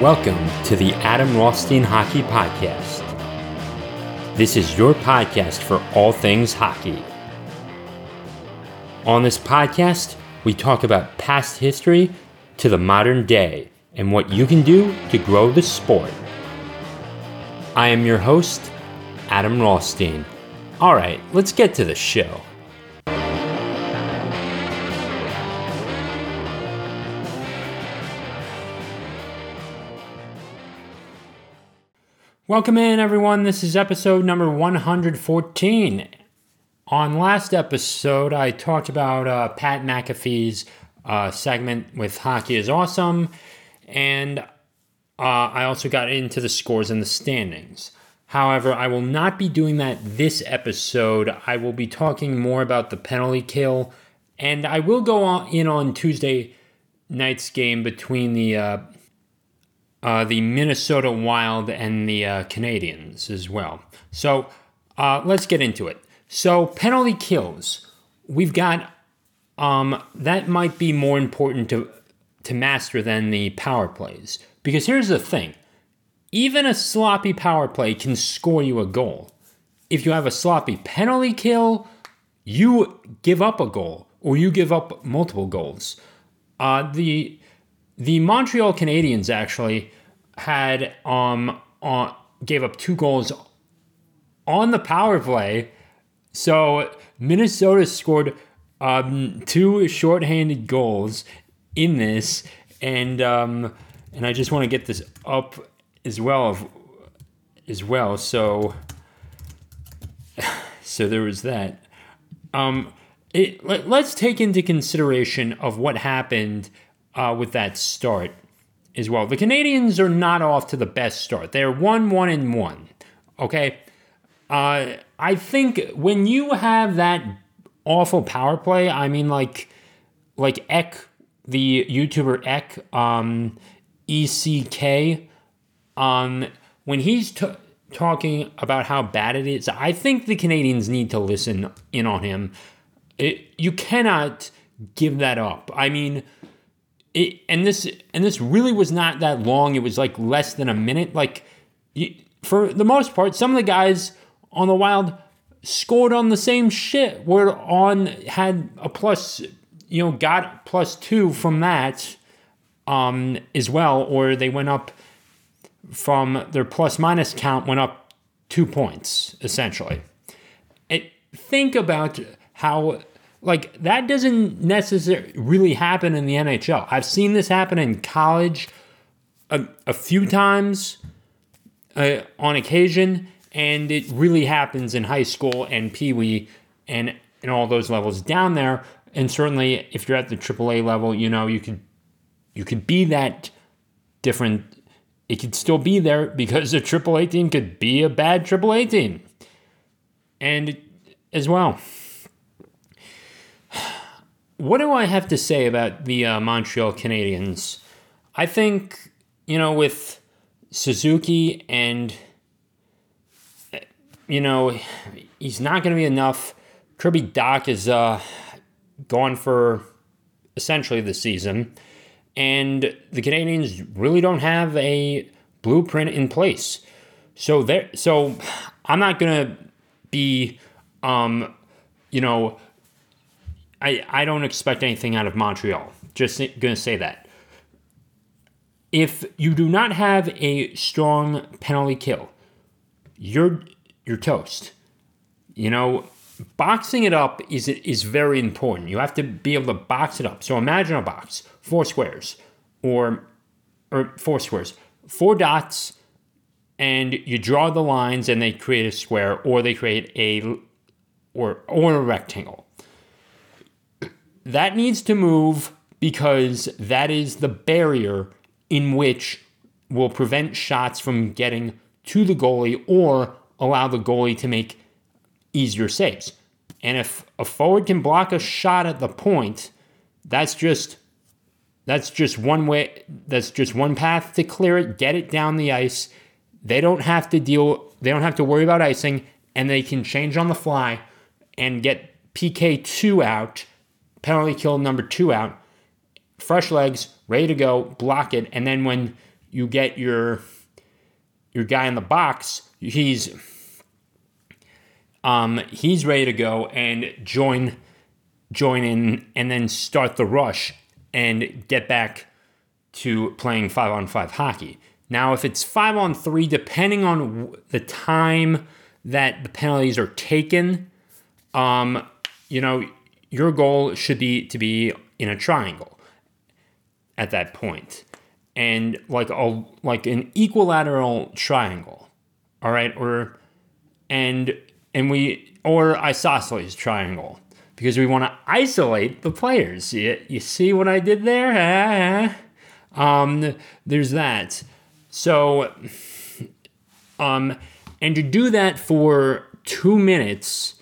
Welcome to the Adam Rothstein Hockey Podcast. This is your podcast for all things hockey. On this podcast, we talk about past history to the modern day and what you can do to grow the sport. I am your host, Adam Rothstein. All right, let's get to the show. Welcome in, everyone. This is episode number 114. On last episode, I talked about uh, Pat McAfee's uh, segment with Hockey is Awesome, and uh, I also got into the scores and the standings. However, I will not be doing that this episode. I will be talking more about the penalty kill, and I will go on, in on Tuesday night's game between the uh, the Minnesota Wild and the uh, Canadiens as well. So uh, let's get into it. So penalty kills, we've got um, that might be more important to to master than the power plays because here's the thing: even a sloppy power play can score you a goal. If you have a sloppy penalty kill, you give up a goal or you give up multiple goals. Uh, the the Montreal Canadiens actually had um on gave up two goals on the power play. So Minnesota scored um, two shorthanded goals in this, and um, and I just want to get this up as well of, as well. So so there was that. Um, it, let, us take into consideration of what happened uh, with that start as well. The Canadiens are not off to the best start. They're one, one, and one. Okay. Uh, I think when you have that awful power play, I mean, like, like Eck, the YouTuber Eck, um, ECK, um, when he's t- talking about how bad it is, I think the Canadiens need to listen in on him. It, you cannot give that up. I mean, it, and this and this really was not that long. It was like less than a minute. Like for the most part, some of the guys on the Wild scored on the same shit. Were on had a plus, you know, got plus two from that um, as well, or they went up from their plus minus count went up two points essentially. It, think about how like that doesn't necessarily really happen in the NHL. I've seen this happen in college a, a few times uh, on occasion, and it really happens in high school and Pee Wee and and all those levels down there. And certainly, if you're at the AAA level, you know you could you could be that different. It could still be there because a AAA team could be a bad AAA team, and as well what do I have to say about the uh, Montreal Canadiens? I think, you know, with Suzuki and, you know, he's not going to be enough. Kirby Dach is uh, gone for essentially the season. And the Canadiens really don't have a blueprint in place. So there so I'm not going to be um, you know, I, I don't expect anything out of Montreal. Just going to say that. If you do not have a strong penalty kill, you're you're toast. You know, boxing it up is is very important. You have to be able to box it up. So imagine a box, four squares, or or four squares, four dots, and you draw the lines, and they create a square, or they create a or or a rectangle that needs to move because that is the barrier in which will prevent shots from getting to the goalie or allow the goalie to make easier saves. And if a forward can block a shot at the point, that's just that's just one way that's just one path to clear it, get it down the ice. They don't have to deal they don't have to worry about icing and they can change on the fly and get PK2 out penalty kill number two out, fresh legs, ready to go, block it, and then when you get your your guy in the box, he's um, he's ready to go and join join in and then start the rush and get back to playing five on five hockey. Now, if it's five on three, depending on the time that the penalties are taken, um, you know, your goal should be to be in a triangle at that point, and like a like an equilateral triangle, all right, or and and we or isosceles triangle because we want to isolate the players. You, you see what I did there? um, there's that. So, um, and to do that for two minutes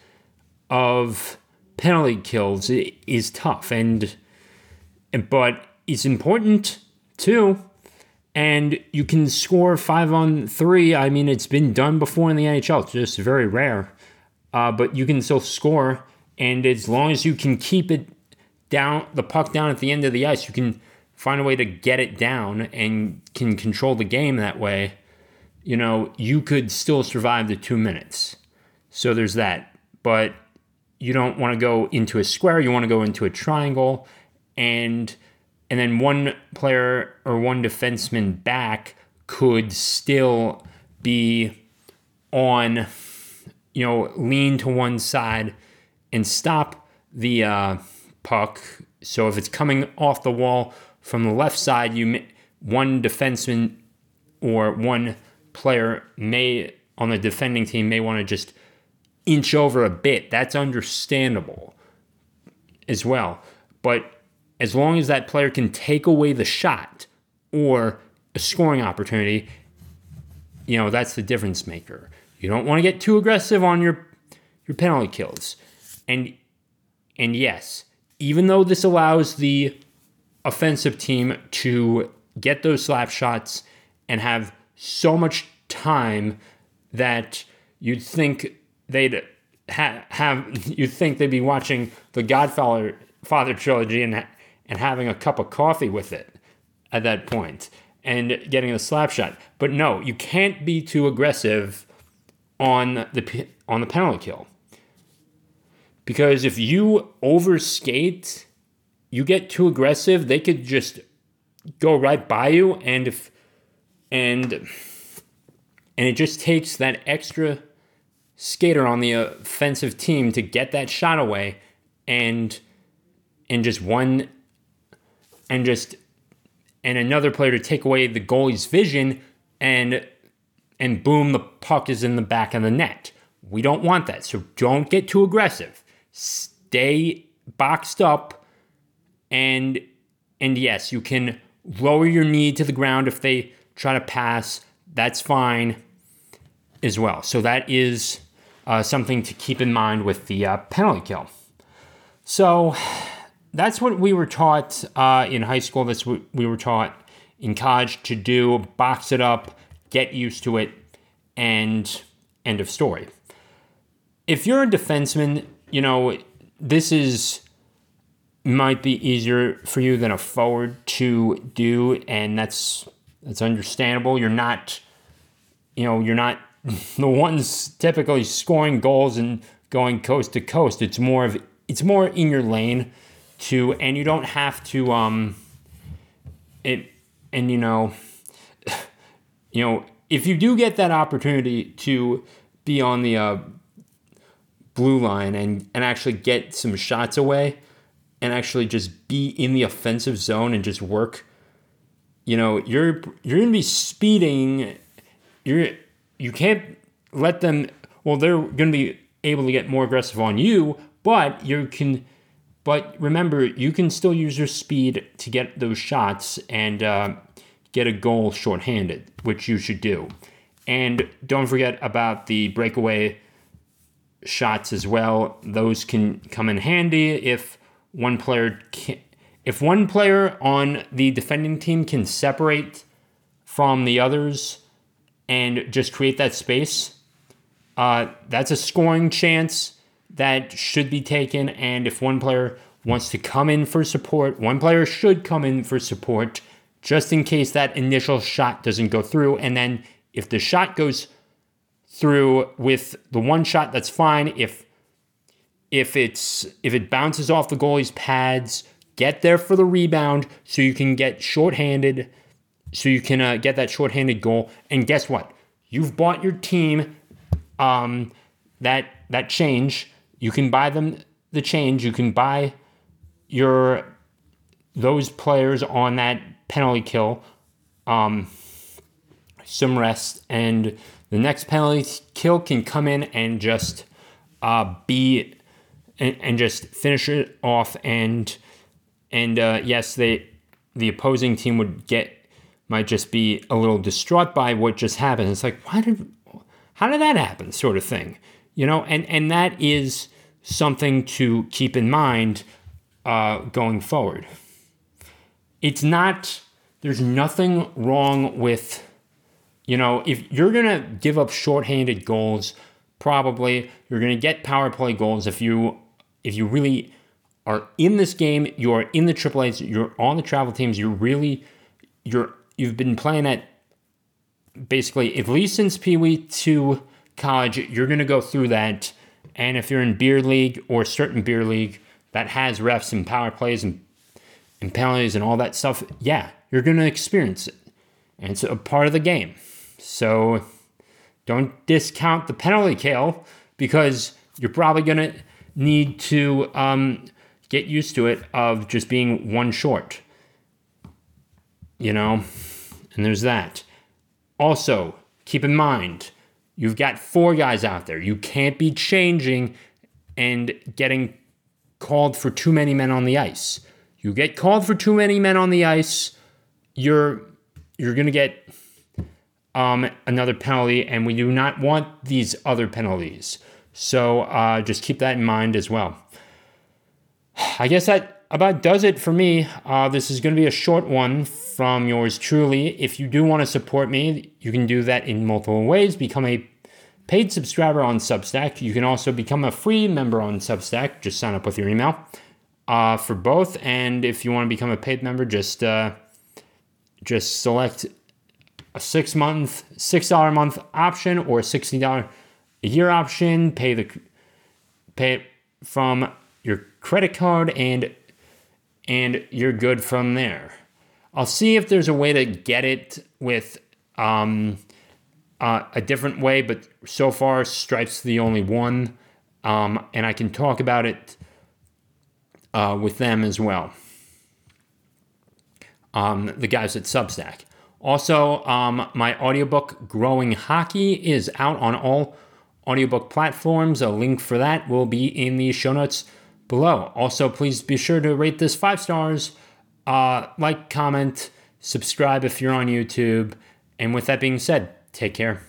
of penalty kills is tough, and but it's important too. And you can score five on three. I mean, it's been done before in the NHL. It's just very rare, uh, but you can still score. And as long as you can keep it down, the puck down at the end of the ice, you can find a way to get it down and can control the game that way, you know, you could still survive the two minutes. So there's that. But you don't want to go into a square, you want to go into a triangle and and then one player or one defenseman back could still be on you know lean to one side and stop the uh, puck. So if it's coming off the wall from the left side, you one defenseman or one player may on the defending team may want to just inch over a bit. That's understandable as well. But as long as that player can take away the shot or a scoring opportunity, you know, that's the difference maker. You don't want to get too aggressive on your your penalty kills. And and yes, even though this allows the offensive team to get those slap shots and have so much time that you'd think they'd ha- have you'd think they'd be watching the Godfather Father trilogy and and having a cup of coffee with it at that point and getting a slap shot. But no, you can't be too aggressive on the on the penalty kill. Because if you overskate you get too aggressive, they could just go right by you and if and and it just takes that extra skater on the offensive team to get that shot away and and just one and just and another player to take away the goalie's vision and and boom the puck is in the back of the net. We don't want that. So don't get too aggressive. Stay boxed up and and yes, you can lower your knee to the ground if they try to pass. That's fine as well. So that is uh, something to keep in mind with the uh, penalty kill. So that's what we were taught uh, in high school. That's what we were taught in college to do. Box it up, get used to it, and end of story. If you're a defenseman, you know this is might be easier for you than a forward to do, and that's that's understandable. You're not, you know, you're not the ones typically scoring goals and going coast to coast. It's more of it's more in your lane to, and you don't have to um it, and you know, you know, if you do get that opportunity to be on the uh, blue line and and actually get some shots away and actually just be in the offensive zone and just work, you know, you're you're gonna be speeding. You're you can't let them. Well, they're gonna be able to get more aggressive on you, but you can. But remember, you can still use your speed to get those shots and uh, get a goal shorthanded, which you should do. And don't forget about the breakaway shots as well. Those can come in handy if one player can, if one player on the defending team can separate from the others and just create that space, uh, that's a scoring chance that should be taken. And if one player wants to come in for support, one player should come in for support just in case that initial shot doesn't go through. And then if the shot goes through with the one shot, that's fine. If if it's if it bounces off the goalie's pads, get there for the rebound so you can get shorthanded, so you can uh, get that shorthanded goal. And guess what? You've bought your team um, that that change. You can buy them the change. You can buy your those players on that penalty kill um, some rest, and the next penalty kill can come in and just uh, be and, and just finish it off. And and uh, yes, they the opposing team would get might just be a little distraught by what just happened. It's like, why did how did that happen? Sort of thing, you know. And and that is something to keep in mind uh, going forward. It's not. There's nothing wrong with, you know, if you're gonna give up shorthanded goals, probably you're gonna get power play goals if you if you really are in this game, you're in the AAA's, you're on the travel teams, you're really you're you've been playing at basically at least since Pee Wee to college, you're gonna go through that. And if you're in beer league or certain beer league that has refs and power plays and and penalties and all that stuff, yeah, you're gonna experience it. And it's a part of the game. So don't discount the penalty kill because you're probably gonna need to um, get used to it of just being one short. You know, and there's that. Also, keep in mind, you've got four guys out there. You can't be changing and getting called for too many men on the ice. You get called for too many men on the ice, you're you're gonna get um, another penalty, and we do not want these other penalties. So uh, just keep that in mind as well. I guess that about does it for me. Uh, this is going to be a short one from yours truly. If you do want to support me, you can do that in multiple ways. Become a paid subscriber on Substack. You can also become a free member on Substack. Just sign up with your email uh, for both. And if you want to become a paid member, just uh, just select a six month, six dollar a month option or a sixty dollar a year option, pay the pay it from your credit card and and you're good from there. I'll see if there's a way to get it with um, uh, a different way, but so far Stripe's the only one, um, and I can talk about it uh, with them as well. Um, the guys at Substack. Also, um, my audiobook Growing Hockey is out on all audiobook platforms. A link for that will be in the show notes below. Also, please be sure to rate this five stars, uh, like, comment, subscribe if you're on YouTube. And with that being said, take care.